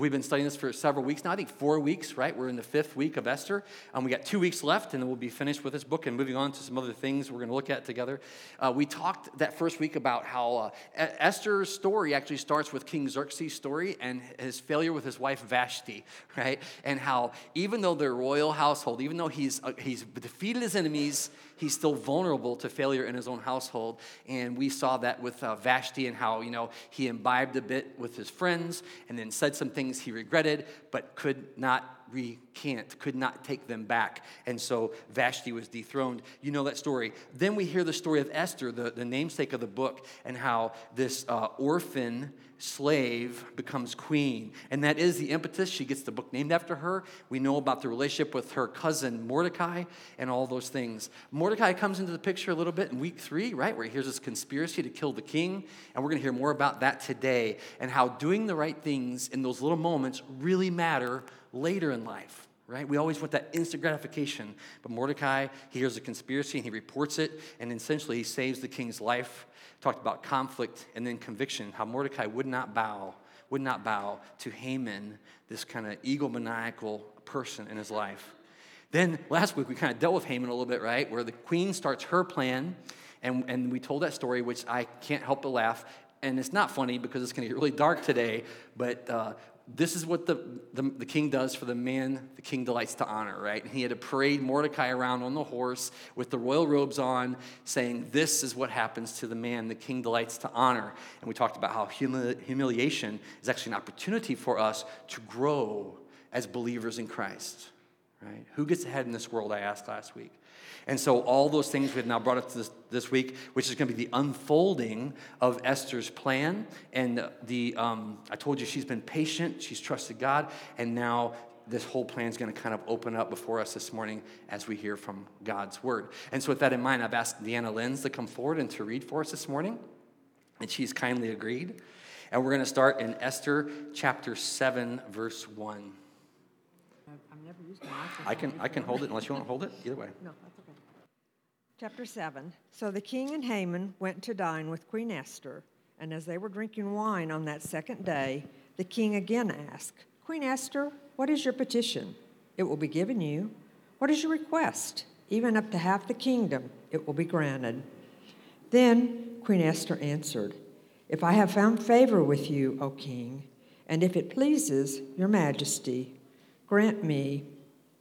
we've been studying this for several weeks now. I think four weeks, right? We're in the fifth week of Esther. Um, we got two weeks left, and then we'll be finished with this book and moving on to some other things we're going to look at together. Uh, we talked that first week about how uh, Esther's story actually starts with King Xerxes' story and his failure with his wife Vashti, right? And how even though they're royal household, even though he's uh, he's defeated his enemies, he's still vulnerable to failure in his own household. And we saw that with uh, Vashti and how you know he imbibed a bit with his friends and then said some things he regretted, but could not recant, could not take them back. And so Vashti was dethroned. You know that story. Then we hear the story of Esther, the, the namesake of the book, and how this uh, orphan slave becomes queen. And that is the impetus. She gets the book named after her. We know about the relationship with her cousin Mordecai and all those things. Mordecai comes into the picture a little bit in week three, right, where he hears this conspiracy to kill the king. And we're going to hear more about that today and how doing the right things in those little moments really matter later in life, right? We always want that instant gratification. But Mordecai, hears a conspiracy and he reports it, and essentially he saves the king's life. Talked about conflict and then conviction, how Mordecai would not bow, would not bow to Haman, this kind of egomaniacal person in his life. Then last week we kind of dealt with Haman a little bit, right? Where the queen starts her plan, and, and we told that story, which I can't help but laugh. And it's not funny because it's going to get really dark today, but uh, this is what the, the, the, king does for the man the king delights to honor, right? And he had to parade Mordecai around on the horse with the royal robes on, saying, This is what happens to the man the king delights to honor. And we talked about how humili- humiliation is actually an opportunity for us to grow as believers in Christ, right? Who gets ahead in this world, I asked last week. And so, all those things we've now brought up this, this week, which is going to be the unfolding of Esther's plan. And the, um, I told you she's been patient, she's trusted God, and now this whole plan is going to kind of open up before us this morning as we hear from God's word. And so, with that in mind, I've asked Deanna Lenz to come forward and to read for us this morning. And she's kindly agreed. And we're going to start in Esther chapter 7, verse 1. I can, I can hold it unless you want to hold it. Either way. No. Chapter 7. So the king and Haman went to dine with Queen Esther, and as they were drinking wine on that second day, the king again asked, Queen Esther, what is your petition? It will be given you. What is your request? Even up to half the kingdom, it will be granted. Then Queen Esther answered, If I have found favor with you, O king, and if it pleases your majesty, grant me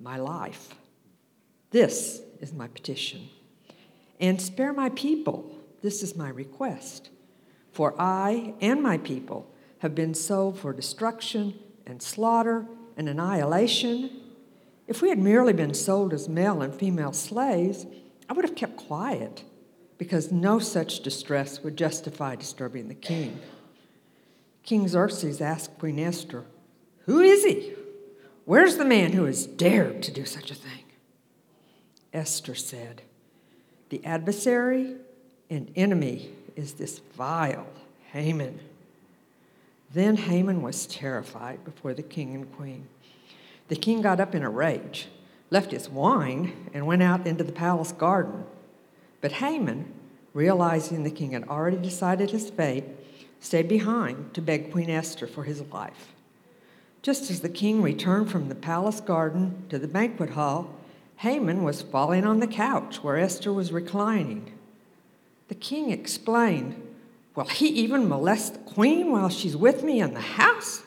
my life. This is my petition and spare my people. This is my request. For I and my people have been sold for destruction and slaughter and annihilation. If we had merely been sold as male and female slaves, I would have kept quiet, because no such distress would justify disturbing the king. King Xerxes asked Queen Esther, Who is he? Where's the man who has dared to do such a thing? Esther said, the adversary and enemy is this vile Haman. Then Haman was terrified before the king and queen. The king got up in a rage, left his wine, and went out into the palace garden. But Haman, realizing the king had already decided his fate, stayed behind to beg Queen Esther for his life. Just as the king returned from the palace garden to the banquet hall, Haman was falling on the couch where Esther was reclining. The king explained, Will he even molest the queen while she's with me in the house?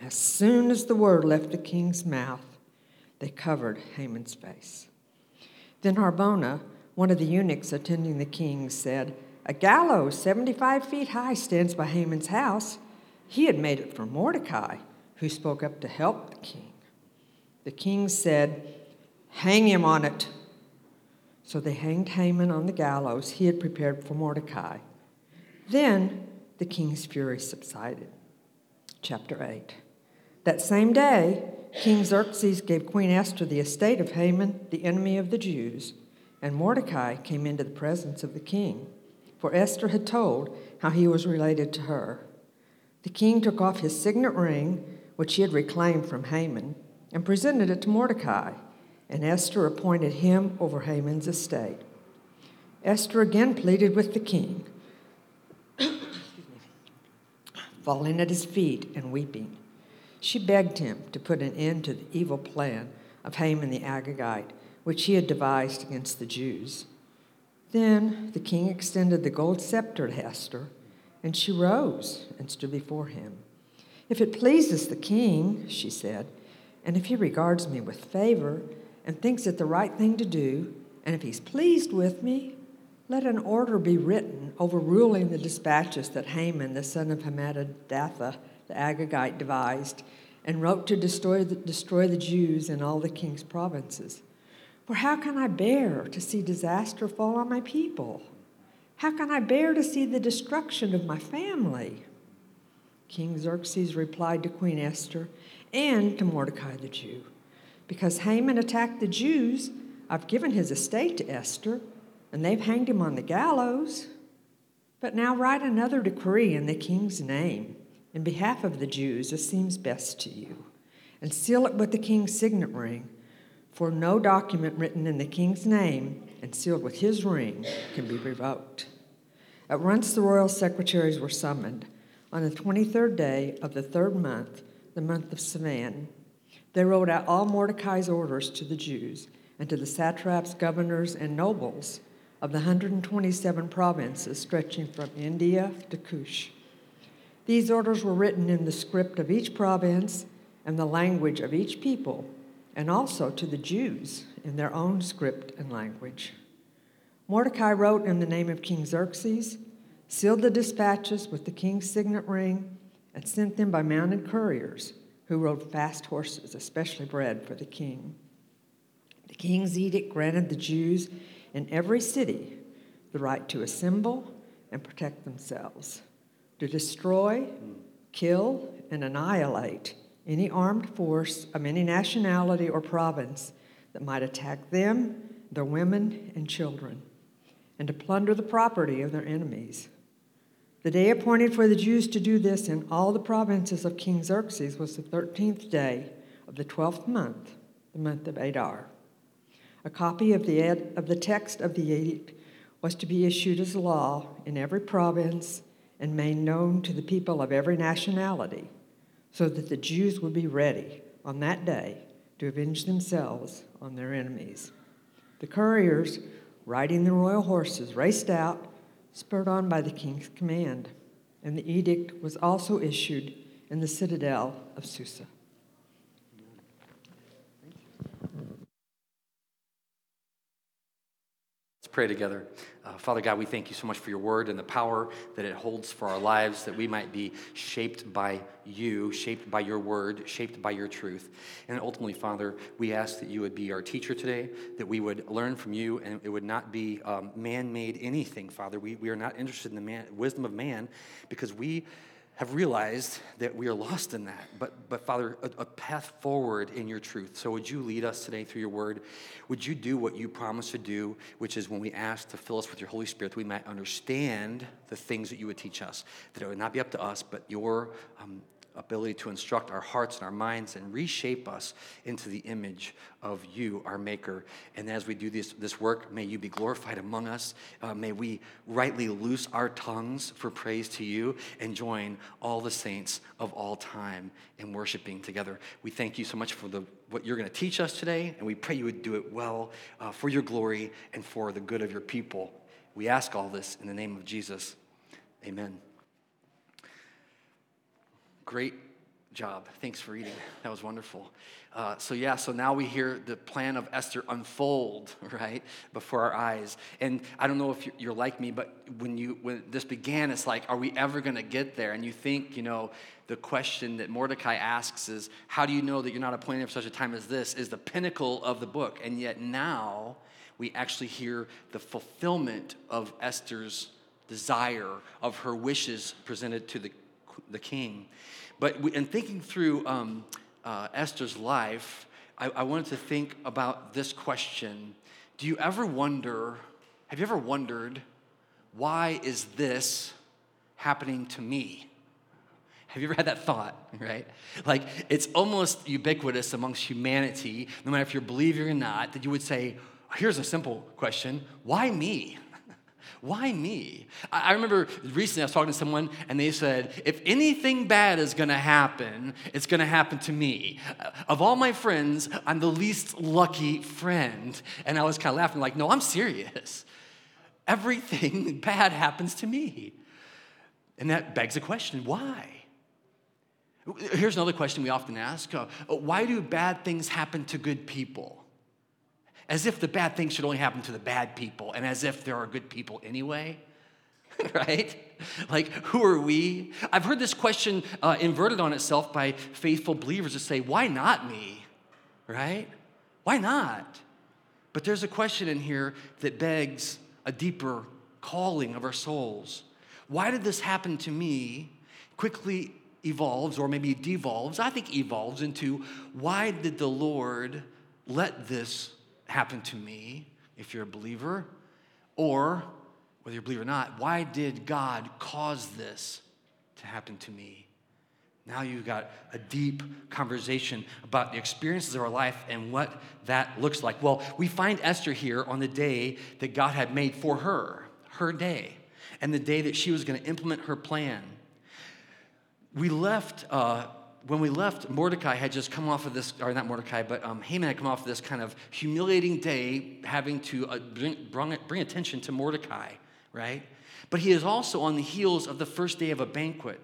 As soon as the word left the king's mouth, they covered Haman's face. Then Harbona, one of the eunuchs attending the king, said, A gallows 75 feet high stands by Haman's house. He had made it for Mordecai, who spoke up to help the king. The king said, Hang him on it. So they hanged Haman on the gallows he had prepared for Mordecai. Then the king's fury subsided. Chapter 8. That same day, King Xerxes gave Queen Esther the estate of Haman, the enemy of the Jews, and Mordecai came into the presence of the king, for Esther had told how he was related to her. The king took off his signet ring, which he had reclaimed from Haman, and presented it to Mordecai and Esther appointed him over Haman's estate. Esther again pleaded with the king, falling at his feet and weeping. She begged him to put an end to the evil plan of Haman the Agagite, which he had devised against the Jews. Then the king extended the gold scepter to Esther, and she rose and stood before him. If it pleases the king, she said, and if he regards me with favor and thinks it the right thing to do, and if he's pleased with me, let an order be written overruling the dispatches that Haman, the son of Hammedatha, the Agagite, devised, and wrote to destroy the, destroy the Jews in all the king's provinces. For how can I bear to see disaster fall on my people? How can I bear to see the destruction of my family? King Xerxes replied to Queen Esther and to Mordecai the Jew Because Haman attacked the Jews, I've given his estate to Esther and they've hanged him on the gallows. But now write another decree in the king's name in behalf of the Jews as seems best to you, and seal it with the king's signet ring, for no document written in the king's name and sealed with his ring can be revoked. At once the royal secretaries were summoned on the 23rd day of the third month, the month of Sivan. They wrote out all Mordecai's orders to the Jews and to the satraps, governors, and nobles of the 127 provinces stretching from India to Cush. These orders were written in the script of each province and the language of each people, and also to the Jews in their own script and language. Mordecai wrote in the name of King Xerxes, sealed the dispatches with the king's signet ring, and sent them by mounted couriers who rode fast horses, especially bred for the king. The king's edict granted the Jews in every city the right to assemble and protect themselves, to destroy, kill, and annihilate any armed force of any nationality or province that might attack them, their women, and children, and to plunder the property of their enemies. The day appointed for the Jews to do this in all the provinces of King Xerxes was the 13th day of the 12th month, the month of Adar. A copy of the, ed- of the text of the edict was to be issued as law in every province and made known to the people of every nationality, so that the Jews would be ready on that day to avenge themselves on their enemies. The couriers, riding the royal horses, raced out, spurred on by the king's command, and the edict was also issued in the citadel of Susa. Pray together. Uh, Father God, we thank you so much for your word and the power that it holds for our lives, that we might be shaped by you, shaped by your word, shaped by your truth. And ultimately, Father, we ask that you would be our teacher today, that we would learn from you, and it would not be um, man made anything, Father. We, we are not interested in the man, wisdom of man because we have realized that we are lost in that. But, but Father, a, a, path forward in your truth. So would you lead us today through your word? Would you do what you promised to do, which is when we ask to fill us with your Holy Spirit, that we might understand the things that you would teach us, that it would not be up to us, but your um, ability to instruct our hearts and our minds and reshape us into the image of you, our Maker. And as we do this, this work, may you be glorified among us. Uh, may we rightly loose our tongues for praise to you and join all the saints of all time in worshiping together. We thank you so much for the, what you're going to teach us today, and we pray you would do it well uh, for your glory and for the good of your people. We ask all this in the name of Jesus. Amen. Great job. Thanks for reading. That was wonderful. Uh, so, yeah, so now we hear the plan of Esther unfold, right, before our eyes. And I don't know if you're like me, but when, you, when this began, it's like, are we ever going to get there? And you think, you know, the question that Mordecai asks is, how do you know that you're not appointed for such a time as this, is the pinnacle of the book. And yet now we actually hear the fulfillment of Esther's desire, of her wishes presented to the, the king. But in thinking through um, uh, Esther's life, I, I wanted to think about this question Do you ever wonder, have you ever wondered, why is this happening to me? Have you ever had that thought, right? Like it's almost ubiquitous amongst humanity, no matter if you're believing or not, that you would say, here's a simple question why me? Why me? I remember recently I was talking to someone and they said, if anything bad is gonna happen, it's gonna happen to me. Of all my friends, I'm the least lucky friend. And I was kind of laughing, like, no, I'm serious. Everything bad happens to me. And that begs the question why? Here's another question we often ask uh, Why do bad things happen to good people? As if the bad things should only happen to the bad people and as if there are good people anyway. right? Like, who are we? I've heard this question uh, inverted on itself by faithful believers to say, why not me? Right? Why not? But there's a question in here that begs a deeper calling of our souls. Why did this happen to me? Quickly evolves, or maybe devolves, I think evolves into why did the Lord let this happened to me, if you're a believer, or whether you're a believer or not, why did God cause this to happen to me? Now you've got a deep conversation about the experiences of our life and what that looks like. Well, we find Esther here on the day that God had made for her, her day, and the day that she was going to implement her plan. We left uh, when we left, Mordecai had just come off of this, or not Mordecai, but um, Haman had come off of this kind of humiliating day, having to uh, bring, bring, attention to Mordecai, right? But he is also on the heels of the first day of a banquet.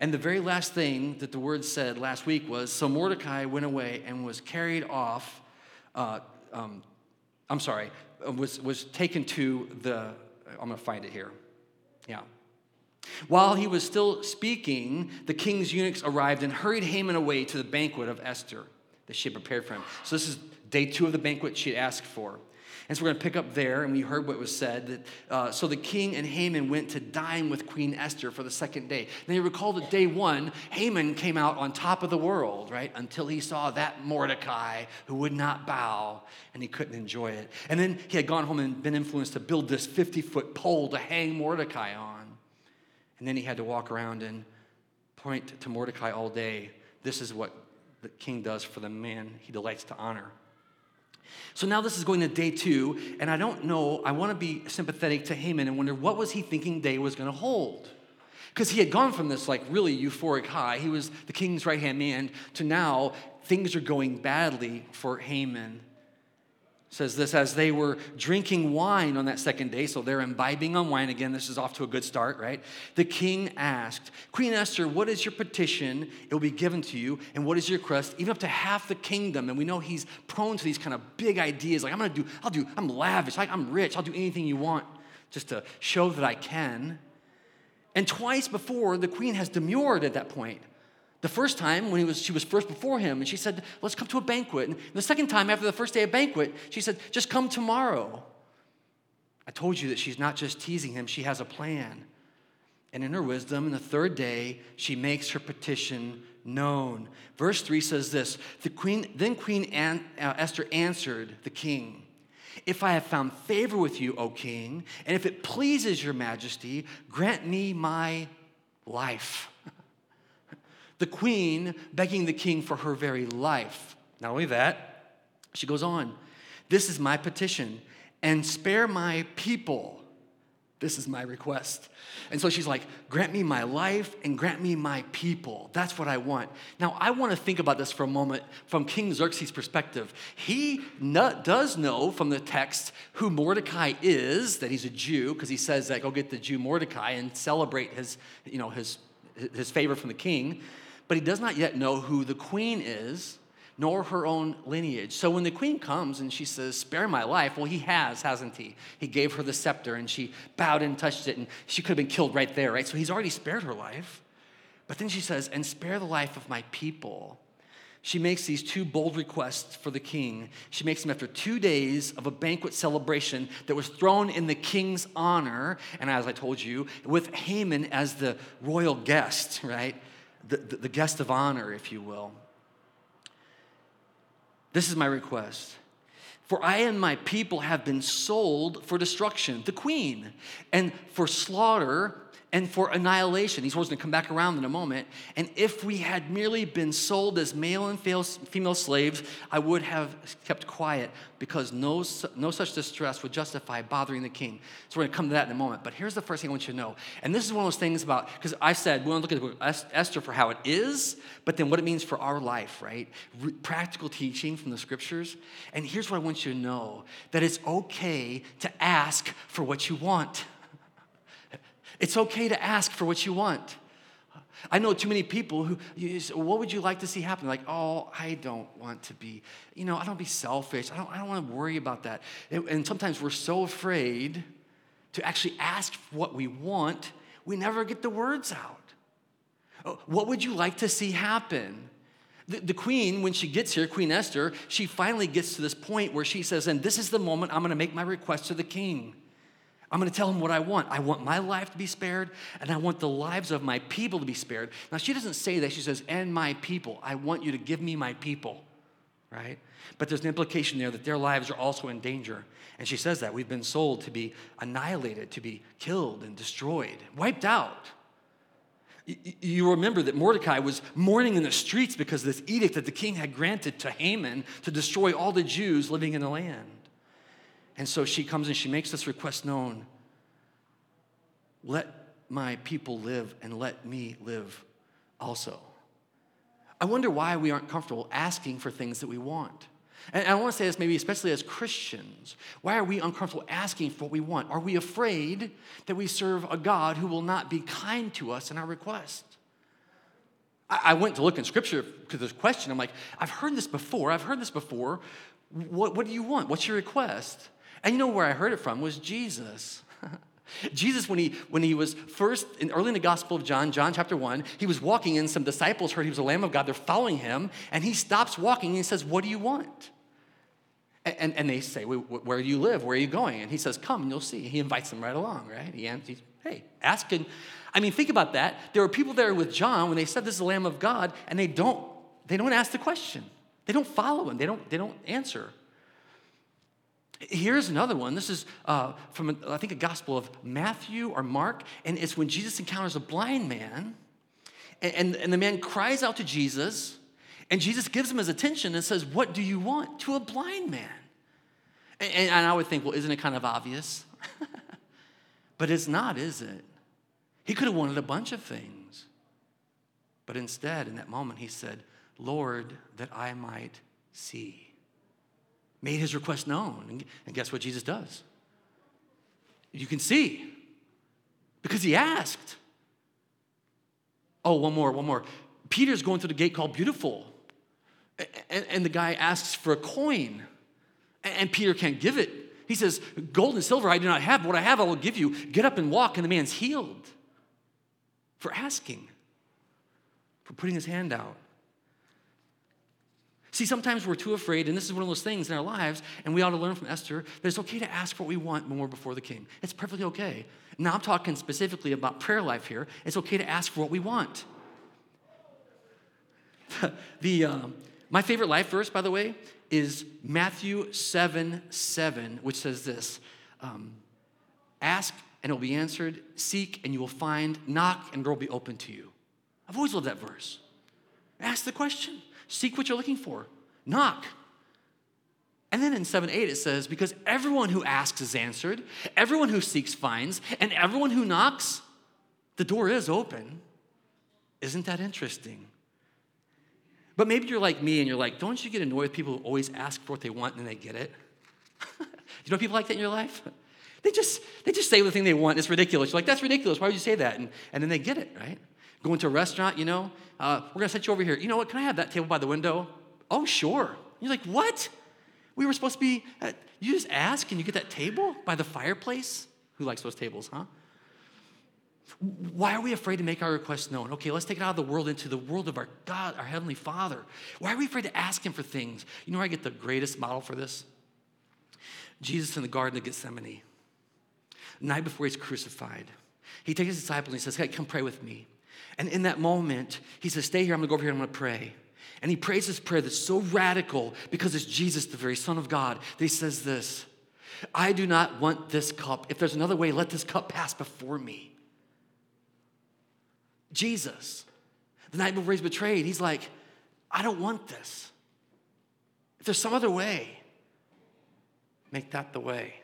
And the very last thing that the word said last week was so Mordecai went away and was carried off, uh, um, I'm sorry, uh, was, was taken to the, I'm going to find it here. Yeah. While he was still speaking, the king's eunuchs arrived and hurried Haman away to the banquet of Esther that she had prepared for him. So, this is day two of the banquet she had asked for. And so we're going to pick up there, and we heard what was said. That, uh, so the king and Haman went to dine with Queen Esther for the second day. And you recall that day one, Haman came out on top of the world, right? Until he saw that Mordecai who would not bow, and he couldn't enjoy it. And then he had gone home and been influenced to build this 50 foot pole to hang Mordecai on. And then he had to walk around and point to Mordecai all day. This is what the king does for the man he delights to honor. So now this is going to day two, and I don't know, I want to be sympathetic to Haman and wonder what was he thinking day was going to hold? Because he had gone from this like really euphoric high, he was the king's right hand man, to now things are going badly for Haman says this as they were drinking wine on that second day so they're imbibing on wine again this is off to a good start right? The king asked queen esther what is your petition? It will be given to you and what is your request? Even up to half the kingdom. And we know he's prone to these kind of big ideas like i'm gonna do i'll do i'm lavish like i'm rich i'll do anything you want just to show that i can. And twice before the queen has demurred at that point the first time, when he was, she was first before him, and she said, Let's come to a banquet. And the second time, after the first day of banquet, she said, Just come tomorrow. I told you that she's not just teasing him, she has a plan. And in her wisdom, in the third day, she makes her petition known. Verse 3 says this the queen, Then Queen uh, Esther answered the king, If I have found favor with you, O king, and if it pleases your majesty, grant me my life the queen begging the king for her very life. Not only that, she goes on, This is my petition, and spare my people. This is my request. And so she's like, Grant me my life and grant me my people. That's what I want. Now, I want to think about this for a moment from King Xerxes' perspective. He does know from the text who Mordecai is, that he's a Jew, because he says that go get the Jew Mordecai and celebrate his, you know, his, his favor from the king but he does not yet know who the queen is, nor her own lineage. So when the queen comes and she says, Spare my life, well, he has, hasn't he? He gave her the scepter and she bowed and touched it, and she could have been killed right there, right? So he's already spared her life. But then she says, And spare the life of my people. She makes these two bold requests for the king. She makes them after two days of a banquet celebration that was thrown in the king's honor. And as I told you, with Haman as the royal guest, right? The, the, guest of honor, if you will. This is my request. For I and my people have been sold for destruction, the queen, and for slaughter and for annihilation. These words are going to come back around in a moment. And if we had merely been sold as male and female slaves, I would have kept quiet because no, no such distress would justify bothering the king. So we're going to come to that in a moment. But here's the first thing I want you to know. And this is one of those things about, because I said we want to look at Esther for how it is, but then what it means for our life, right? Practical teaching from the scriptures. And here's what I want you to know that it's okay to ask for what you want. It's okay to ask for what you want. I know too many people who, say, what would you like to see happen? Like, oh, I don't want to be, you know, I don't be selfish. I don't, I don't want to worry about that. And sometimes we're so afraid to actually ask what we want, we never get the words out. Oh, what would you like to see happen? The, queen, when she gets here, Queen Esther, she finally gets to this point where she says, and this is the moment I'm going to make my request to the king. I'm going to tell him what I want. I want my life to be spared, and I want the lives of my people to be spared. Now, she doesn't say that. She says, and my people. I want you to give me my people, right? But there's an implication there that their lives are also in danger. And she says that. We've been sold to be annihilated, to be killed and destroyed, wiped out. You remember that Mordecai was mourning in the streets because of this edict that the king had granted to Haman to destroy all the Jews living in the land. And so she comes and she makes this request known let my people live and let me live also. I wonder why we aren't comfortable asking for things that we want. And I want to say this maybe especially as Christians. Why are we uncomfortable asking for what we want? Are we afraid that we serve a God who will not be kind to us in our request? I went to look in scripture to this question. I'm like, I've heard this before. I've heard this before. What, what do you want? What's your request? And you know where I heard it from was Jesus. Jesus, when he, when he was first, in, early in the Gospel of John, John chapter 1, he was walking and some disciples heard he was a Lamb of God. They're following him, and he stops walking and he says, What do you want? And, and, and they say, Where do you live? Where are you going? And he says, Come and you'll see. He invites them right along, right? He answers, Hey, ask. And, I mean, think about that. There were people there with John when they said this is the Lamb of God, and they don't, they don't ask the question. They don't follow him. They don't, they don't answer. Here's another one. This is uh, from, I think, a gospel of Matthew or Mark, and it's when Jesus encounters a blind man, and, and, and, the man cries out to Jesus, and Jesus gives him his attention and says, What do you want? to a blind man. And, and I would think, well, isn't it kind of obvious? but it's not, is it? He could have wanted a bunch of things. But instead, in that moment, he said, Lord, that I might see made his request known. And guess what Jesus does? You can see because he asked. Oh, one more, one more. Peter's going through the gate called Beautiful, and, and the guy asks for a coin, and Peter can't give it. He says, Gold and silver I do not have, what I have I will give you. Get up and walk. And the man's healed for asking, for putting his hand out. See, sometimes we're too afraid, and this is one of those things in our lives, and we ought to learn from Esther that it's okay to ask what we want when we're before the king. It's perfectly okay. Now, I'm talking specifically about prayer life here. It's okay to ask for what we want. the, uh, my favorite life verse, by the way, is Matthew 7 7, which says this um, Ask and it will be answered, seek and you will find, knock and it will be open to you. I've always loved that verse. Ask the question. Seek what you're looking for, knock. And then in 7 8, it says, Because everyone who asks is answered, everyone who seeks finds, and everyone who knocks, the door is open. Isn't that interesting? But maybe you're like me and you're like, don't you get annoyed with people who always ask for what they want and they get it? you know people like that in your life? They just, they just say the thing they want. It's ridiculous. You're like, that's ridiculous. Why would you say that? And, and then they get it, right? Going to a restaurant, you know, uh, we're gonna set you over here. You know what? Can I have that table by the window? Oh, sure. You're like, what? We were supposed to be, at, you just ask and you get that table by the fireplace? Who likes those tables, huh? Why are we afraid to make our requests known? Okay, let's take it out of the world into the world of our God, our Heavenly Father. Why are we afraid to ask Him for things? You know where I get the greatest model for this? Jesus in the Garden of Gethsemane, night before He's crucified. He takes his disciples and he says, Hey, come pray with me. And in that moment, he says, Stay here, I'm gonna go over here, I'm gonna pray. And he prays this prayer that's so radical because it's Jesus, the very Son of God, that he says this I do not want this cup. If there's another way, let this cup pass before me. Jesus. The night before he's betrayed, he's like, I don't want this. If there's some other way, make that the way.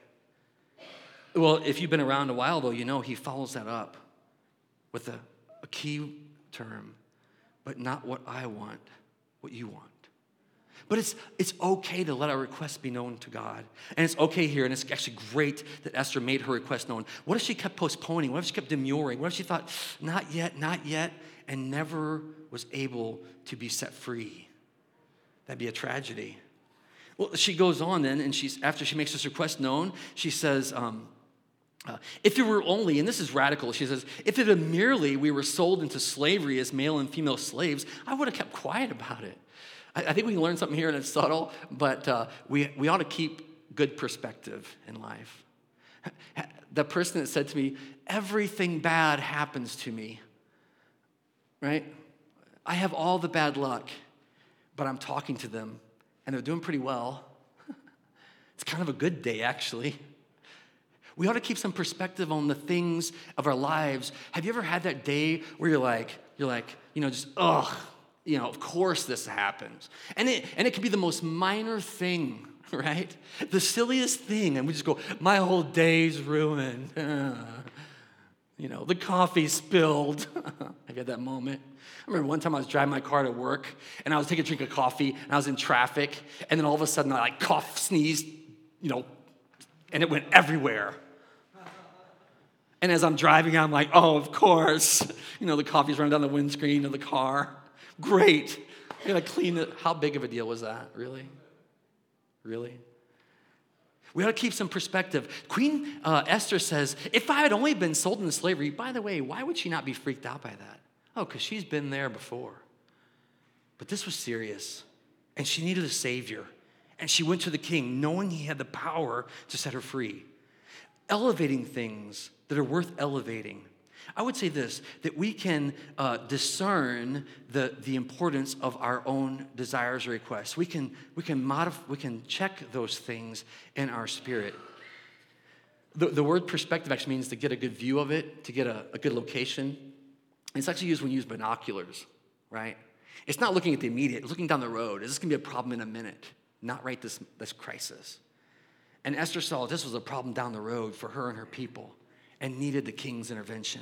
Well, if you've been around a while, though, you know he follows that up with a, a key term, but not what I want, what you want. But it's, it's okay to let our requests be known to God. And it's okay here, and it's actually great that Esther made her request known. What if she kept postponing? What if she kept demurring? What if she thought, not yet, not yet, and never was able to be set free? That'd be a tragedy. Well, she goes on then, and she's after she makes this request known, she says, um, uh, if it were only, and this is radical, she says, if it had merely we were sold into slavery as male and female slaves, I would have kept quiet about it. I, I think we can learn something here, and it's subtle, but uh, we, we ought to keep good perspective in life. The person that said to me, everything bad happens to me, right? I have all the bad luck, but I'm talking to them, and they're doing pretty well. it's kind of a good day, actually. We ought to keep some perspective on the things of our lives. Have you ever had that day where you're like, you're like, you know, just, ugh, you know, of course this happens. And it, and it can be the most minor thing, right? The silliest thing. And we just go, my whole day's ruined. you know, the coffee spilled. I get that moment. I remember one time I was driving my car to work and I was taking a drink of coffee and I was in traffic and then all of a sudden I like cough, sneezed, you know, and it went everywhere. And as I'm driving, I'm like, oh, of course. You know, the coffee's running down the windscreen of the car. Great. I gotta clean it. How big of a deal was that? Really? Really? We ought to keep some perspective. Queen uh, Esther says, if I had only been sold into slavery, by the way, why would she not be freaked out by that? Oh, because she's been there before. But this was serious, and she needed a savior. And she went to the king knowing he had the power to set her free. Elevating things that are worth elevating. I would say this that we can uh, discern the, the importance of our own desires or requests. We can, we, can modify, we can check those things in our spirit. The, the word perspective actually means to get a good view of it, to get a, a good location. It's actually used when you use binoculars, right? It's not looking at the immediate, it's looking down the road. Is this gonna be a problem in a minute? Not right this, this crisis. And Esther saw this was a problem down the road for her and her people and needed the king's intervention.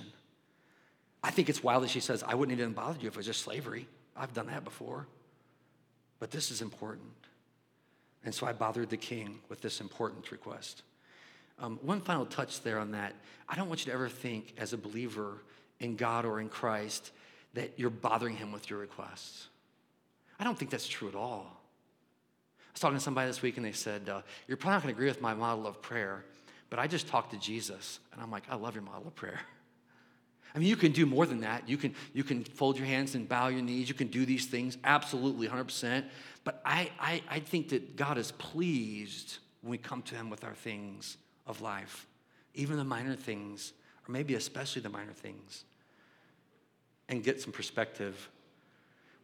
I think it's wild that she says, I wouldn't even bother you if it was just slavery. I've done that before. But this is important. And so I bothered the king with this important request. Um, one final touch there on that. I don't want you to ever think, as a believer in God or in Christ, that you're bothering him with your requests. I don't think that's true at all. I was talking to somebody this week and they said, uh, You're probably not going to agree with my model of prayer, but I just talked to Jesus. And I'm like, I love your model of prayer. I mean, you can do more than that. You can, you can fold your hands and bow your knees. You can do these things, absolutely, 100%. But I, I, I think that God is pleased when we come to Him with our things of life, even the minor things, or maybe especially the minor things, and get some perspective.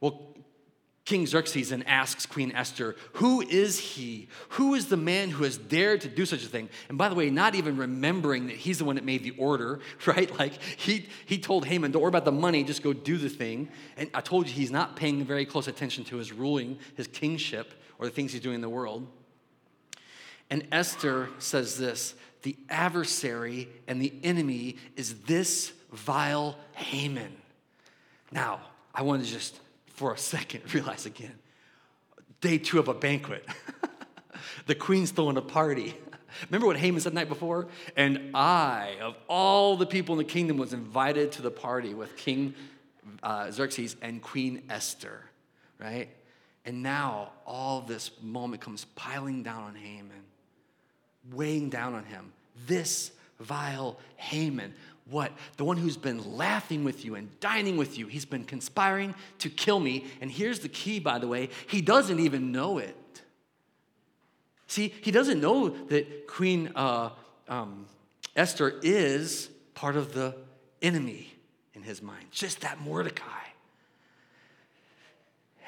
Well, King Xerxes and asks Queen Esther, Who is he? Who is the man who has dared to do such a thing? And by the way, not even remembering that he's the one that made the order, right? Like he, he told Haman, Don't worry about the money, just go do the thing. And I told you he's not paying very close attention to his ruling, his kingship, or the things he's doing in the world. And Esther says this the adversary and the enemy is this vile Haman. Now, I want to just for a second realize again day two of a banquet. the queen's throwing a party. Remember what Haman said the night before? And I, of all the people in the kingdom, was invited to the party with King uh, Xerxes and Queen Esther, right? And now all this moment comes piling down on Haman, weighing down on him. This vile Haman what? The one who's been laughing with you and dining with you. He's been conspiring to kill me. And here's the key, by the way he doesn't even know it. See, he doesn't know that Queen uh, um, Esther is part of the enemy in his mind, just that Mordecai.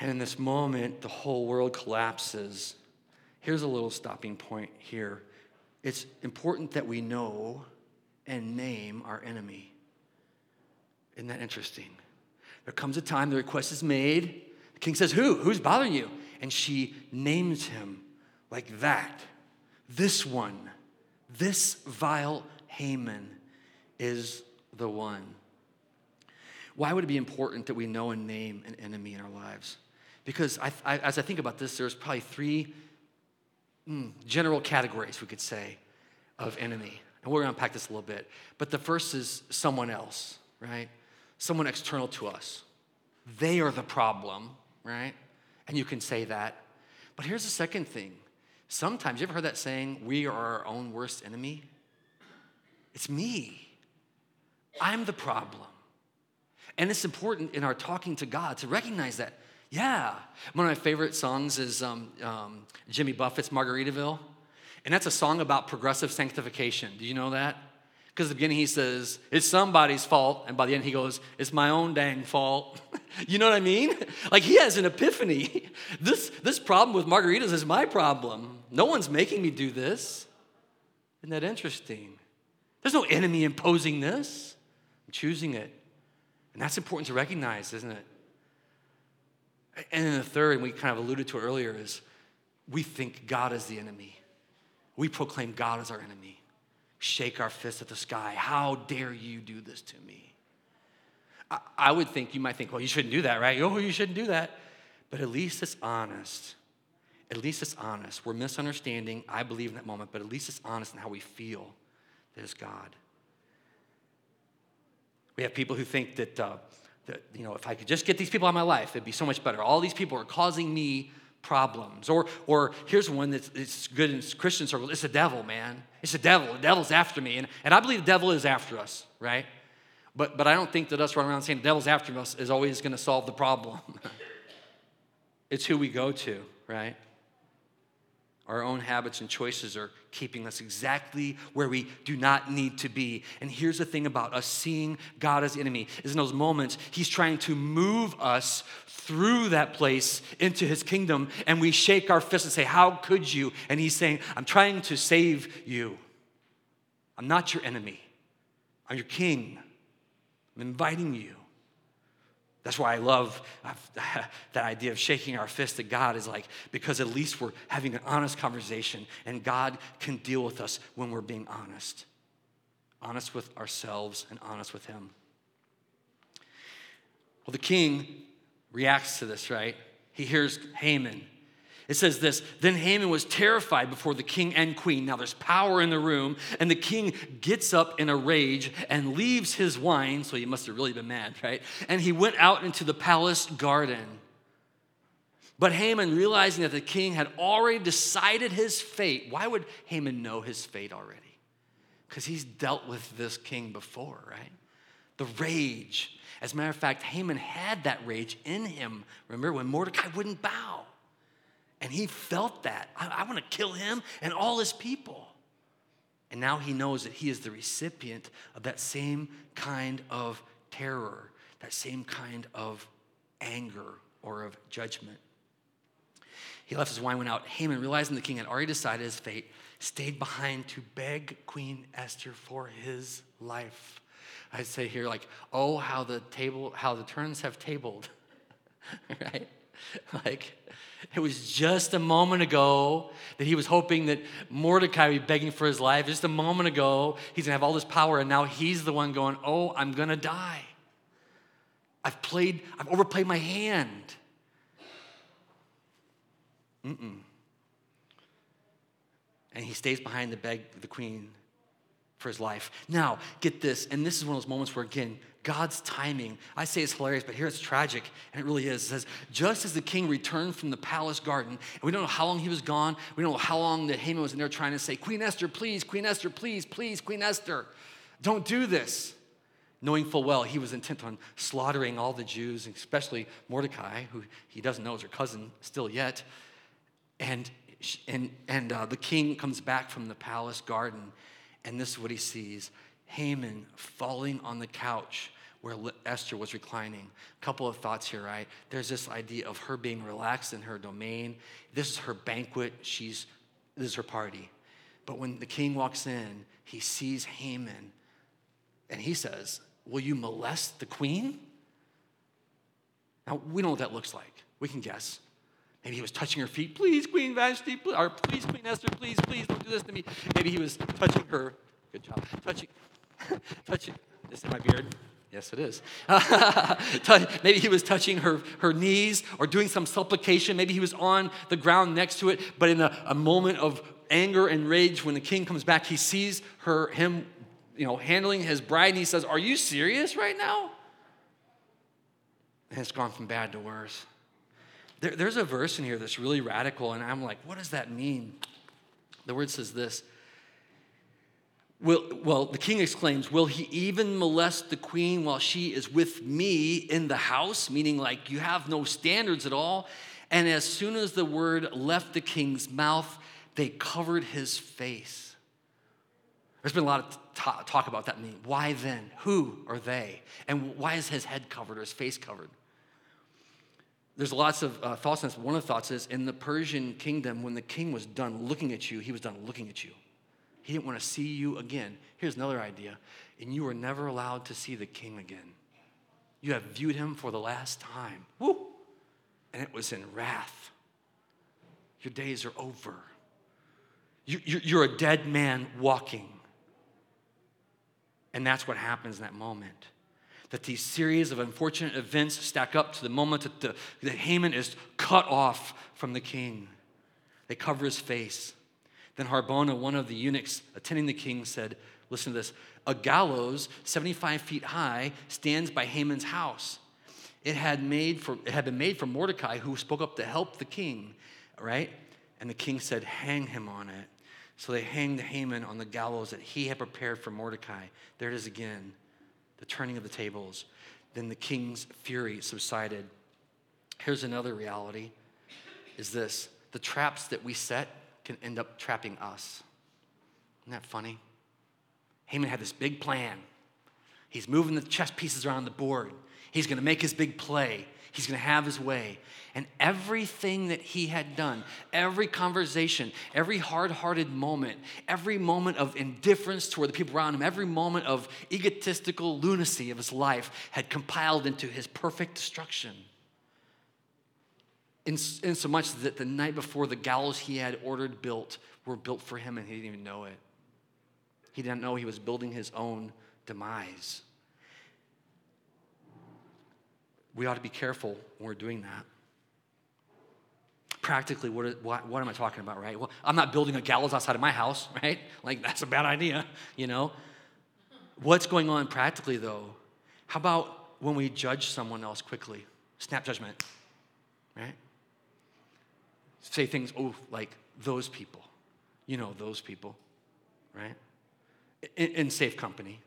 And in this moment, the whole world collapses. Here's a little stopping point here. It's important that we know and name our enemy. Isn't that interesting? There comes a time the request is made. The king says, Who? Who's bothering you? And she names him like that. This one, this vile Haman is the one. Why would it be important that we know and name an enemy in our lives? Because I, I, as I think about this, there's probably three mm, general categories, we could say, of enemy. And we're going to unpack this a little bit. But the first is someone else, right? Someone external to us. They are the problem, right? And you can say that. But here's the second thing. Sometimes, you ever heard that saying, we are our own worst enemy? It's me. I'm the problem. And it's important in our talking to God to recognize that. Yeah. One of my favorite songs is um, um, Jimmy Buffett's Margaritaville. And that's a song about progressive sanctification. Do you know that? Because at the beginning he says, it's somebody's fault. And by the end he goes, it's my own dang fault. you know what I mean? Like he has an epiphany. this, this problem with margaritas is my problem. No one's making me do this. Isn't that interesting? There's no enemy imposing this. I'm choosing it. And that's important to recognize, isn't it? And then the third, and we kind of alluded to earlier, is we think God is the enemy. We proclaim God as our enemy. Shake our fist at the sky. How dare you do this to me? I, I would think, you might think, well, you shouldn't do that, right? Oh, you shouldn't do that. But at least it's honest. At least it's honest. We're misunderstanding, I believe, in that moment, but at least it's honest in how we feel that is God. We have people who think that, uh, that, you know, if I could just get these people out of my life, it'd be so much better. All these people are causing me problems. Or, or here's one that's it's good in Christian circles it's the devil, man. It's the devil. The devil's after me. And, and I believe the devil is after us, right? But, but I don't think that us running around saying the devil's after us is always going to solve the problem. it's who we go to, right? Our own habits and choices are keeping us exactly where we do not need to be. And here's the thing about us seeing God as enemy is in those moments, He's trying to move us through that place into His kingdom. And we shake our fists and say, How could you? And He's saying, I'm trying to save you. I'm not your enemy, I'm your king. I'm inviting you. That's why I love that idea of shaking our fist at God is like, because at least we're having an honest conversation and God can deal with us when we're being honest. Honest with ourselves and honest with Him. Well, the king reacts to this, right? He hears Haman it says this Then Haman was terrified before the king and queen. Now there's power in the room, and the king gets up in a rage and leaves his wine. So he must have really been mad, right? And he went out into the palace garden. But Haman, realizing that the king had already decided his fate, why would Haman know his fate already? Because he's dealt with this king before, right? The rage. As a matter of fact, Haman had that rage in him. Remember when Mordecai wouldn't bow? And he felt that. I, I want to kill him and all his people. And now he knows that he is the recipient of that same kind of terror, that same kind of anger or of judgment. He left his wine, went out. Haman, realizing the king had already decided his fate, stayed behind to beg Queen Esther for his life. I'd say here, like, oh, how the table, how the turns have tabled, right? Like, it was just a moment ago that he was hoping that Mordecai would be begging for his life. Just a moment ago, he's gonna have all this power, and now he's the one going, Oh, I'm gonna die. I've played, I've overplayed my hand. Mm-mm. And he stays behind to beg the queen for his life. Now, get this, and this is one of those moments where, again, God's timing, I say it's hilarious, but here it's tragic, and it really is. It says, just as the king returned from the palace garden, and we don't know how long he was gone, we don't know how long that Haman was in there trying to say, Queen Esther, please, Queen Esther, please, please, Queen Esther, don't do this. Knowing full well he was intent on slaughtering all the Jews, especially Mordecai, who he doesn't know is her cousin still yet. And, and, and uh, the king comes back from the palace garden, and this is what he sees Haman falling on the couch where Esther was reclining. A couple of thoughts here, right? There's this idea of her being relaxed in her domain. This is her banquet. She's this is her party. But when the king walks in, he sees Haman and he says, Will you molest the queen? Now, we know what that looks like. We can guess. Maybe he was touching her feet. Please, Queen Vashti, please, or please, Queen Esther, please, please don't do this to me. Maybe he was touching her. Good job. Touching, touching. This is my beard. Yes, it is. Maybe he was touching her, her knees or doing some supplication. Maybe he was on the ground next to it. But in a, a moment of anger and rage, when the king comes back, he sees her, him, you know, handling his bride, and he says, Are you serious right now? And it's gone from bad to worse. There, there's a verse in here that's really radical, and I'm like, what does that mean? The word says this. Will, well, the king exclaims, Will he even molest the queen while she is with me in the house? Meaning, like, you have no standards at all. And as soon as the word left the king's mouth, they covered his face. There's been a lot of talk about that meaning. Why then? Who are they? And why is his head covered or his face covered? There's lots of uh, thoughts on this. One of the thoughts is in the Persian kingdom, when the king was done looking at you, he was done looking at you. He didn't want to see you again. Here's another idea. And you were never allowed to see the king again. You have viewed him for the last time. Woo! And it was in wrath. Your days are over. You're a dead man walking. And that's what happens in that moment that these series of unfortunate events stack up to the moment that, the, that Haman is cut off from the king. They cover his face. Then Harbona, one of the eunuchs attending the king, said, Listen to this a gallows 75 feet high stands by Haman's house. It had, made for, it had been made for Mordecai, who spoke up to help the king, right? And the king said, Hang him on it. So they hanged Haman on the gallows that he had prepared for Mordecai. There it is again the turning of the tables. Then the king's fury subsided. Here's another reality is this the traps that we set can end up trapping us. Isn't that funny? Haman had this big plan. He's moving the chess pieces around the board. He's going to make his big play. He's going to have his way. And everything that he had done, every conversation, every hard hearted moment, every moment of indifference toward the people around him, every moment of egotistical lunacy of his life had compiled into his perfect destruction. In, in so much that the night before, the gallows he had ordered built were built for him and he didn't even know it. He didn't know he was building his own demise. We ought to be careful when we're doing that. Practically, what, what, what am I talking about, right? Well, I'm not building a gallows outside of my house, right? Like, that's a bad idea, you know? What's going on practically, though? How about when we judge someone else quickly? Snap judgment, right? Say things, oh, like those people. You know, those people, right? In, in safe company.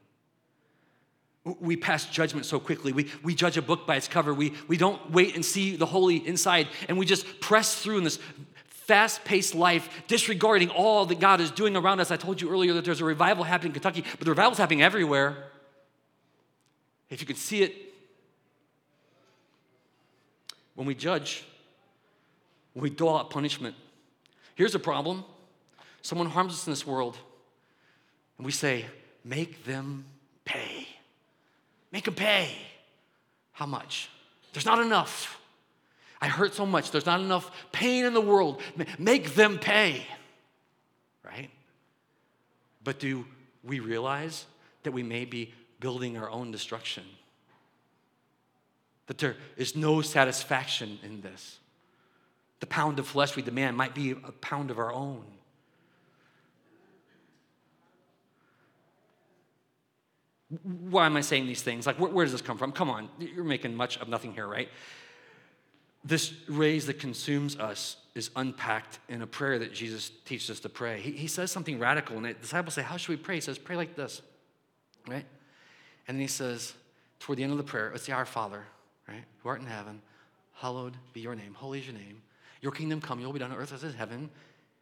We pass judgment so quickly. We, we judge a book by its cover. We, we don't wait and see the holy inside, and we just press through in this fast paced life, disregarding all that God is doing around us. I told you earlier that there's a revival happening in Kentucky, but the revival's happening everywhere. If you can see it, when we judge, when we dole out punishment, here's a problem someone harms us in this world, and we say, make them. Make them pay. How much? There's not enough. I hurt so much. There's not enough pain in the world. Make them pay. Right? But do we realize that we may be building our own destruction? That there is no satisfaction in this. The pound of flesh we demand might be a pound of our own. Why am I saying these things? Like, where, where, does this come from? Come on, you're making much of nothing here, right? This rage that consumes us is unpacked in a prayer that Jesus teaches us to pray. He, he says something radical, and the disciples say, How should we pray? He says, Pray like this, right? And then he says, toward the end of the prayer, it's the Our Father, right? Who art in heaven, hallowed be your name. Holy is your name. Your kingdom come, your will be done on earth as in heaven.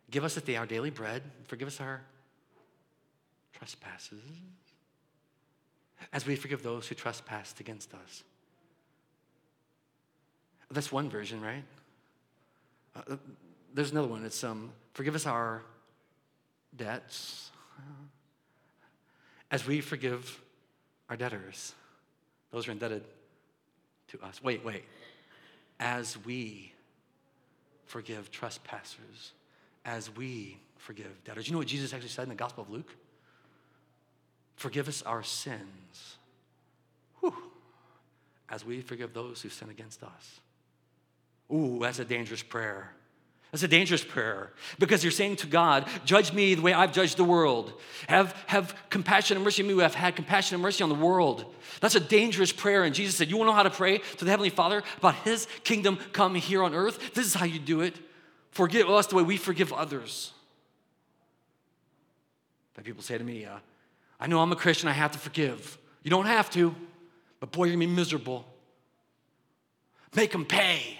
Give us this day our daily bread. Forgive us our trespasses as we forgive those who trespass against us. That's one version, right? Uh, there's another one. It's um, forgive us our debts as we forgive our debtors. Those who are indebted to us. Wait, wait. As we forgive trespassers, as we forgive debtors. You know what Jesus actually said in the Gospel of Luke? Forgive us our sins. Whew. As we forgive those who sin against us. Ooh, that's a dangerous prayer. That's a dangerous prayer because you're saying to God, Judge me the way I've judged the world. Have, have compassion and mercy on me who have had compassion and mercy on the world. That's a dangerous prayer. And Jesus said, You want to know how to pray to the Heavenly Father about His kingdom come here on earth? This is how you do it. Forgive us the way we forgive others. But people say to me, uh, I know I'm a Christian, I have to forgive. You don't have to, but boy, you're gonna be miserable. Make them pay.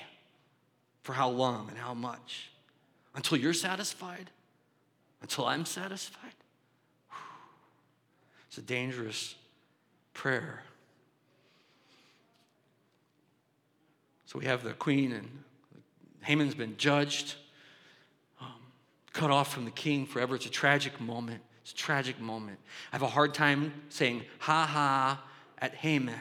For how long and how much? Until you're satisfied? Until I'm satisfied? It's a dangerous prayer. So we have the queen, and Haman's been judged, um, cut off from the king forever. It's a tragic moment. It's a tragic moment. I have a hard time saying ha ha at Haman,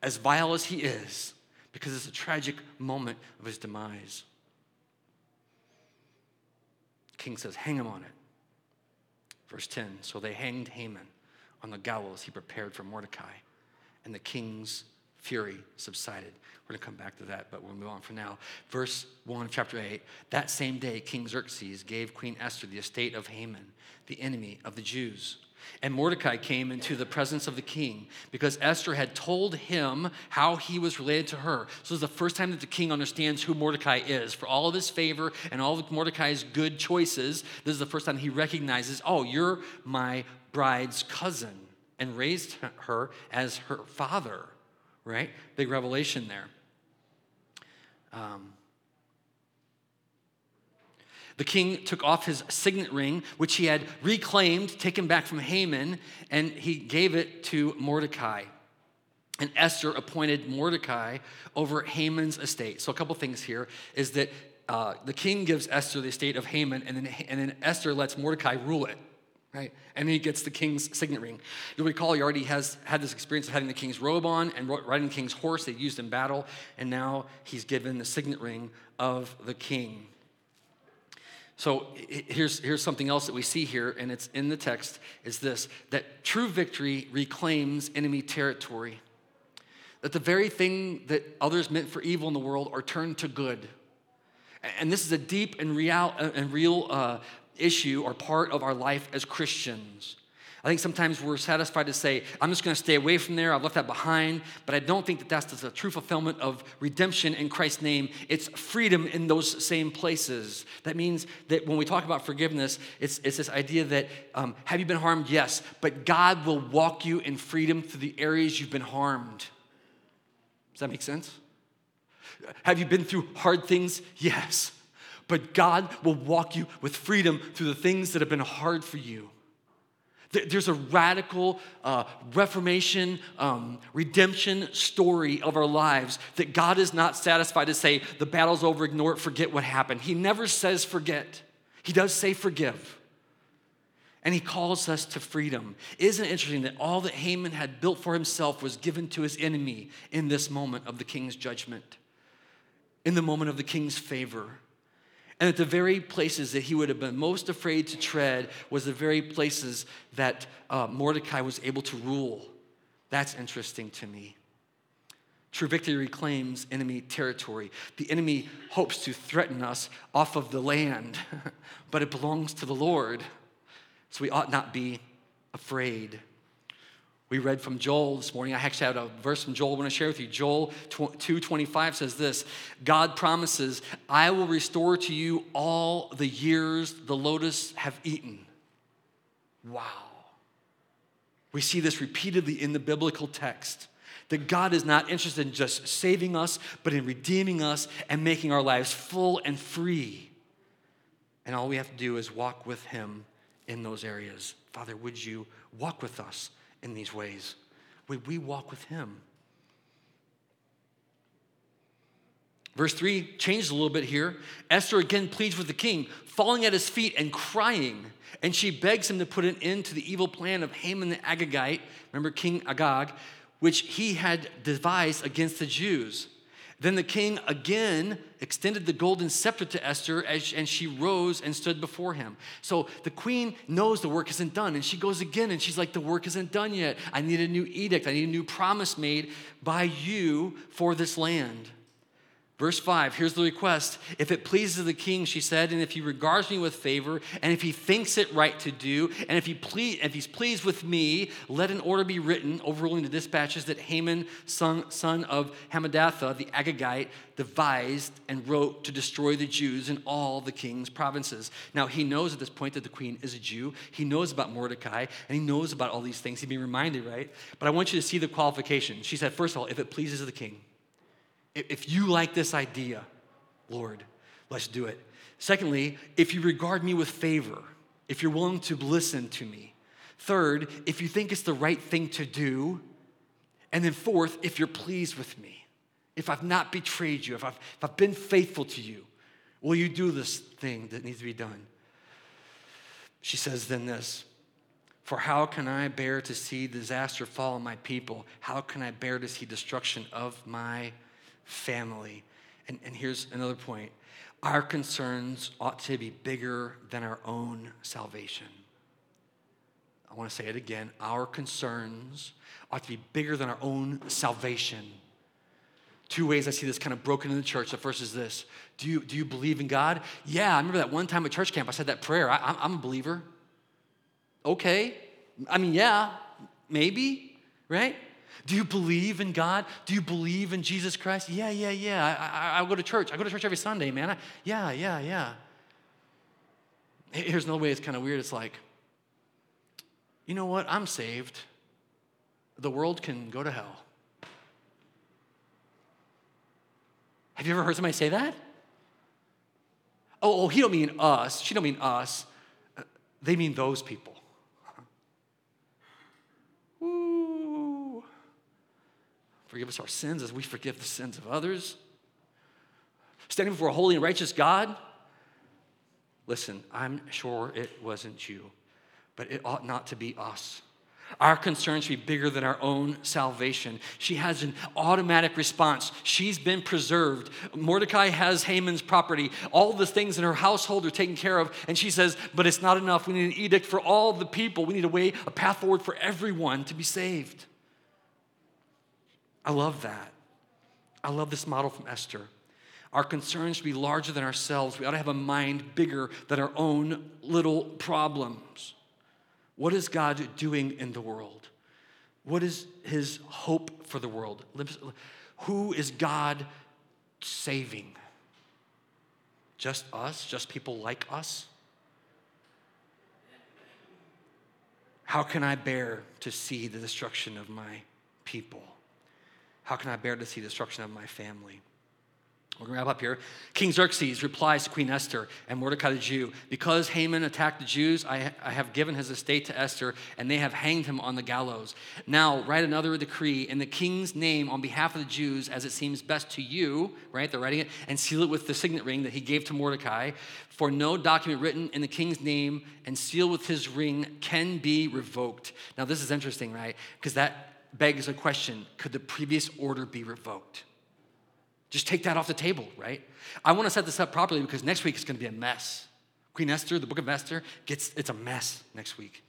as vile as he is because it's a tragic moment of his demise. king says, Hang him on it. Verse 10 So they hanged Haman on the gallows he prepared for Mordecai, and the king's fury subsided. We're going to come back to that, but we'll move on for now. Verse 1 of chapter 8 That same day, King Xerxes gave Queen Esther the estate of Haman, the enemy of the Jews. And Mordecai came into the presence of the king because Esther had told him how he was related to her. So this is the first time that the king understands who Mordecai is. For all of his favor and all of Mordecai's good choices, this is the first time he recognizes, oh, you're my bride's cousin, and raised her as her father, right? Big revelation there. Um, the king took off his signet ring, which he had reclaimed, taken back from Haman, and he gave it to Mordecai. And Esther appointed Mordecai over Haman's estate. So, a couple things here is that uh, the king gives Esther the estate of Haman, and then, and then Esther lets Mordecai rule it, right? And he gets the king's signet ring. You'll recall he already has had this experience of having the king's robe on and riding the king's horse they used in battle, and now he's given the signet ring of the king. So here's, here's something else that we see here, and it's in the text, is this that true victory reclaims enemy territory. That the very thing that others meant for evil in the world are turned to good. And this is a deep and real, uh, and real uh, issue or part of our life as Christians. I think sometimes we're satisfied to say, I'm just going to stay away from there. I've left that behind. But I don't think that that's the true fulfillment of redemption in Christ's name. It's freedom in those same places. That means that when we talk about forgiveness, it's, it's this idea that um, have you been harmed? Yes. But God will walk you in freedom through the areas you've been harmed. Does that make sense? Have you been through hard things? Yes. But God will walk you with freedom through the things that have been hard for you. There's a radical uh, reformation, um, redemption story of our lives that God is not satisfied to say, the battle's over, ignore it, forget what happened. He never says forget, He does say forgive. And He calls us to freedom. Isn't it interesting that all that Haman had built for himself was given to his enemy in this moment of the king's judgment, in the moment of the king's favor? And at the very places that he would have been most afraid to tread was the very places that uh, Mordecai was able to rule. That's interesting to me. True victory reclaims enemy territory. The enemy hopes to threaten us off of the land, but it belongs to the Lord. So we ought not be afraid. We read from Joel this morning. I actually had a verse from Joel I want to share with you. Joel 2:25 says this: God promises, "I will restore to you all the years the lotus have eaten." Wow. We see this repeatedly in the biblical text. That God is not interested in just saving us, but in redeeming us and making our lives full and free. And all we have to do is walk with Him in those areas. Father, would you walk with us? In these ways? Would we walk with him? Verse 3 changes a little bit here. Esther again pleads with the king, falling at his feet and crying. And she begs him to put an end to the evil plan of Haman the Agagite. Remember King Agag? which he had devised against the Jews. Then the king again extended the golden scepter to Esther, and she rose and stood before him. So the queen knows the work isn't done, and she goes again and she's like, The work isn't done yet. I need a new edict, I need a new promise made by you for this land. Verse 5, here's the request. If it pleases the king, she said, and if he regards me with favor, and if he thinks it right to do, and if, he if he's pleased with me, let an order be written, overruling the dispatches that Haman, son, son of Hammedatha, the Agagite, devised and wrote to destroy the Jews in all the king's provinces. Now, he knows at this point that the queen is a Jew. He knows about Mordecai, and he knows about all these things. He's being reminded, right? But I want you to see the qualification. She said, first of all, if it pleases the king. If you like this idea, Lord, let's do it. Secondly, if you regard me with favor, if you're willing to listen to me. Third, if you think it's the right thing to do. And then fourth, if you're pleased with me, if I've not betrayed you, if I've, if I've been faithful to you, will you do this thing that needs to be done? She says then this For how can I bear to see disaster fall on my people? How can I bear to see destruction of my family. And, and here's another point our concerns ought to be bigger than our own salvation. I want to say it again. Our concerns ought to be bigger than our own salvation. Two ways I see this kind of broken in the church. The first is this Do you, do you believe in God? Yeah, I remember that one time at church camp, I said that prayer. I, I'm a believer. Okay. I mean, yeah, maybe, right? Do you believe in God? Do you believe in Jesus Christ? Yeah, yeah, yeah. I, I, I go to church. I go to church every Sunday, man. I, yeah, yeah, yeah. Here's another way it's kind of weird. It's like, you know what? I'm saved. The world can go to hell. Have you ever heard somebody say that? Oh, oh he don't mean us. She don't mean us. Uh, they mean those people. Forgive us our sins as we forgive the sins of others. Standing before a holy and righteous God. Listen, I'm sure it wasn't you, but it ought not to be us. Our concern should be bigger than our own salvation. She has an automatic response. She's been preserved. Mordecai has Haman's property. All the things in her household are taken care of. And she says, But it's not enough. We need an edict for all the people. We need a way, a path forward for everyone to be saved. I love that. I love this model from Esther. Our concerns should be larger than ourselves. We ought to have a mind bigger than our own little problems. What is God doing in the world? What is his hope for the world? Who is God saving? Just us? Just people like us? How can I bear to see the destruction of my people? How can I bear to see the destruction of my family? We're going to wrap up here. King Xerxes replies to Queen Esther and Mordecai the Jew Because Haman attacked the Jews, I, I, have given his estate to Esther, and they have hanged him on the gallows. Now, write another decree in the king's name on behalf of the Jews as it seems best to you, right? They're writing it, and seal it with the signet ring that he gave to Mordecai. For no document written in the king's name and sealed with his ring can be revoked. Now, this is interesting, right? Because that begs a question could the previous order be revoked? Just take that off the table, right? I want to set this up properly because next week is going to be a mess. Queen Esther, the book of Esther, gets it's a mess next week.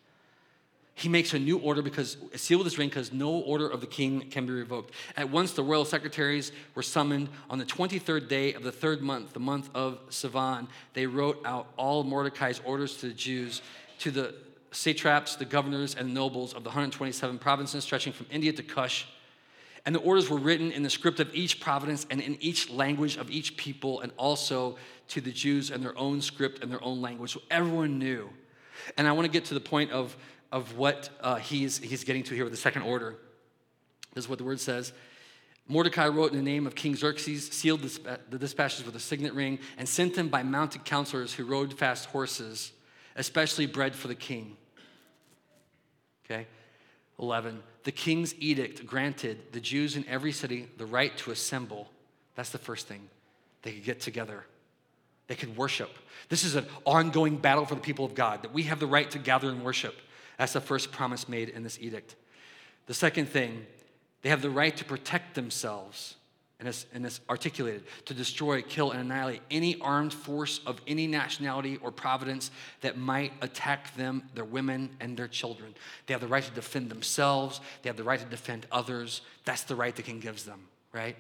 He makes a new order because sealed with his ring because no order of the king can be revoked. At once the royal secretaries were summoned on the 23rd day of the third month, the month of Sivan. They wrote out all Mordecai's orders to the Jews, to the satraps, the governors, and nobles of the 127 provinces stretching from India to Kush. And the orders were written in the script of each province and in each language of each people, and also to the Jews in their own script and their own language. So everyone knew. And I want to get to the point of, of what uh, he's, he's getting to here with the second order. This is what the word says. Mordecai wrote in the name of King Xerxes, sealed the dispatches with a signet ring, and sent them by mounted counselors who rode fast horses, especially bred for the king. Okay? 11. The king's edict granted the Jews in every city the right to assemble. That's the first thing. They could get together, they could worship. This is an ongoing battle for the people of God that we have the right to gather and worship. That's the first promise made in this edict. The second thing, They have the right to protect themselves, and it's, and it's articulated to destroy, kill, and annihilate any armed force of any nationality or providence that might attack them, their women, and their children. They have the right to defend themselves, they have the right to defend others. That's the right the king gives them, right?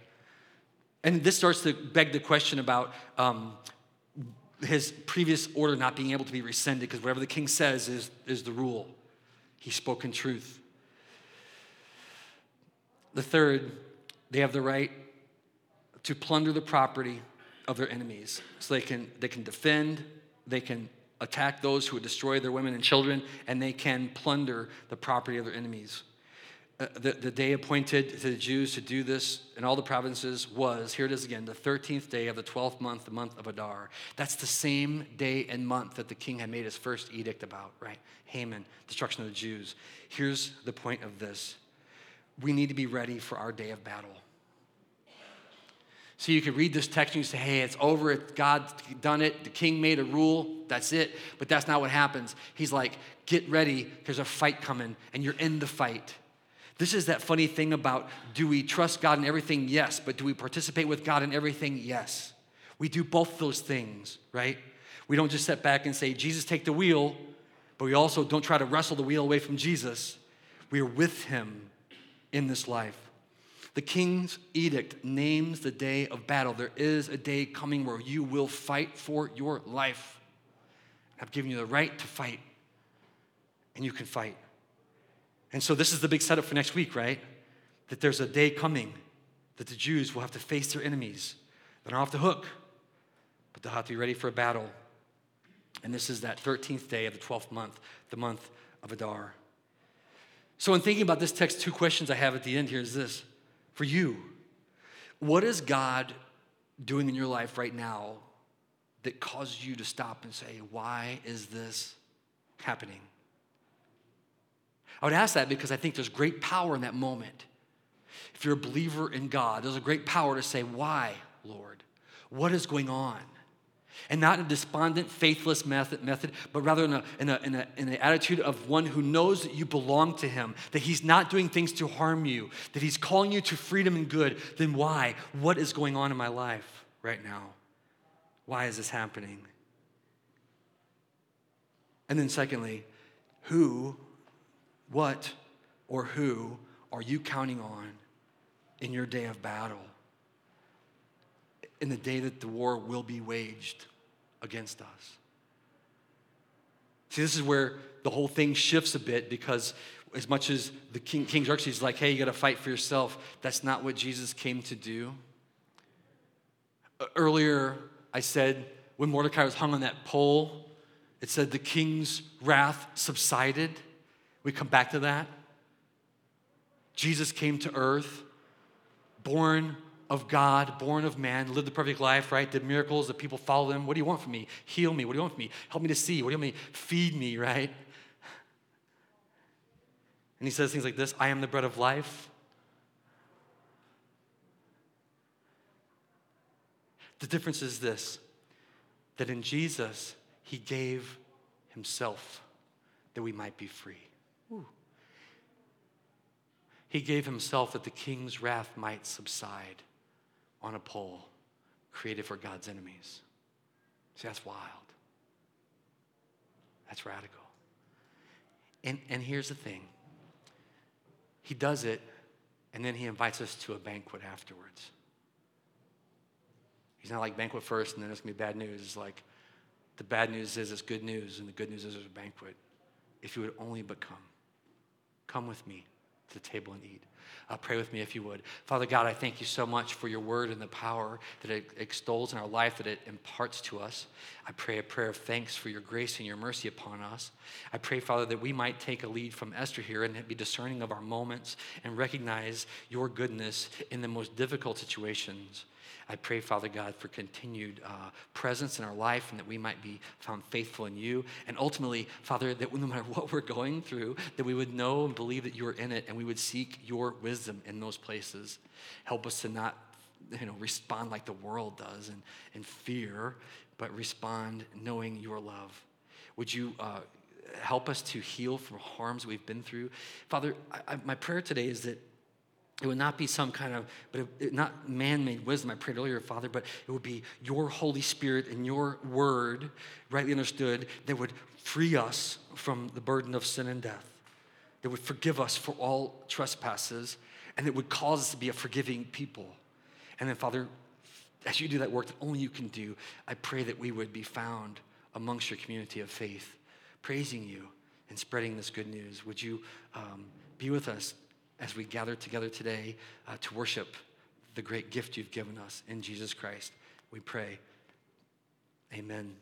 And this starts to beg the question about um, his previous order not being able to be rescinded because whatever the king says is, is the rule. He spoke in truth. The third, they have the right to plunder the property of their enemies. So they can, they can defend, they can attack those who would destroy their women and children, and they can plunder the property of their enemies. Uh, the, the day appointed to the Jews to do this in all the provinces was, here it is again, the 13th day of the 12th month, the month of Adar. That's the same day and month that the king had made his first edict about, right? Haman, destruction of the Jews. Here's the point of this we need to be ready for our day of battle. So you can read this text and you say, hey, it's over. God's done it. The king made a rule. That's it. But that's not what happens. He's like, get ready. There's a fight coming, and you're in the fight. This is that funny thing about do we trust God in everything? Yes. But do we participate with God in everything? Yes. We do both those things, right? We don't just sit back and say, Jesus, take the wheel, but we also don't try to wrestle the wheel away from Jesus. We are with him in this life. The king's edict names the day of battle. There is a day coming where you will fight for your life. I've given you the right to fight, and you can fight. And so, this is the big setup for next week, right? That there's a day coming that the Jews will have to face their enemies. They're off the hook, but they'll have to be ready for a battle. And this is that 13th day of the 12th month, the month of Adar. So, in thinking about this text, two questions I have at the end here is this for you, what is God doing in your life right now that causes you to stop and say, Why is this happening? I would ask that because I think there's great power in that moment. If you're a believer in God, there's a great power to say, Why, Lord? What is going on? And not in a despondent, faithless method, method but rather in, a, in, a, in, a, in an attitude of one who knows that you belong to him, that he's not doing things to harm you, that he's calling you to freedom and good, then why? What is going on in my life right now? Why is this happening? And then, secondly, who, what, or who are you counting on in your day of battle? In the day that the war will be waged against us. See, this is where the whole thing shifts a bit because as much as the King, King Xerxes is like, hey, you got to fight for yourself, that's not what Jesus came to do. Earlier, I said when Mordecai was hung on that pole, it said the king's wrath subsided. We come back to that. Jesus came to earth, born of God, born of man, lived the perfect life, right? Did miracles, the people follow him. What do you want from me? Heal me. What do you want from me? Help me to see. What do you want me? Feed me, right? And he says things like this I am the bread of life. The difference is this that in Jesus, he gave himself that we might be free. Ooh. He gave himself that the king's wrath might subside on a pole created for God's enemies. See, that's wild. That's radical. And, and here's the thing He does it, and then He invites us to a banquet afterwards. He's not like banquet first, and then it's to be bad news. It's like the bad news is it's good news, and the good news is there's a banquet. If you would only but come, come with me to the table and eat. Uh, pray with me if you would. Father God, I thank you so much for your word and the power that it extols in our life, that it imparts to us. I pray a prayer of thanks for your grace and your mercy upon us. I pray, Father, that we might take a lead from Esther here and be discerning of our moments and recognize your goodness in the most difficult situations. I pray, Father God, for continued uh, presence in our life and that we might be found faithful in you. And ultimately, Father, that no matter what we're going through, that we would know and believe that you are in it and we would seek your wisdom in those places. Help us to not you know, respond like the world does and, in fear, but respond knowing your love. Would you uh, help us to heal from harms we've been through? Father, I, I, my prayer today is that It would not be some kind of, but it, not man made wisdom, I prayed earlier, Father, but it would be your Holy Spirit and your word, rightly understood, that would free us from the burden of sin and death, that would forgive us for all trespasses, and that would cause us to be a forgiving people. And then, Father, as you do that work that only you can do, I pray that we would be found amongst your community of faith, praising you and spreading this good news. Would you um, be with us as we gather together today uh, to worship the great gift you've given us in Jesus Christ? We pray. Amen.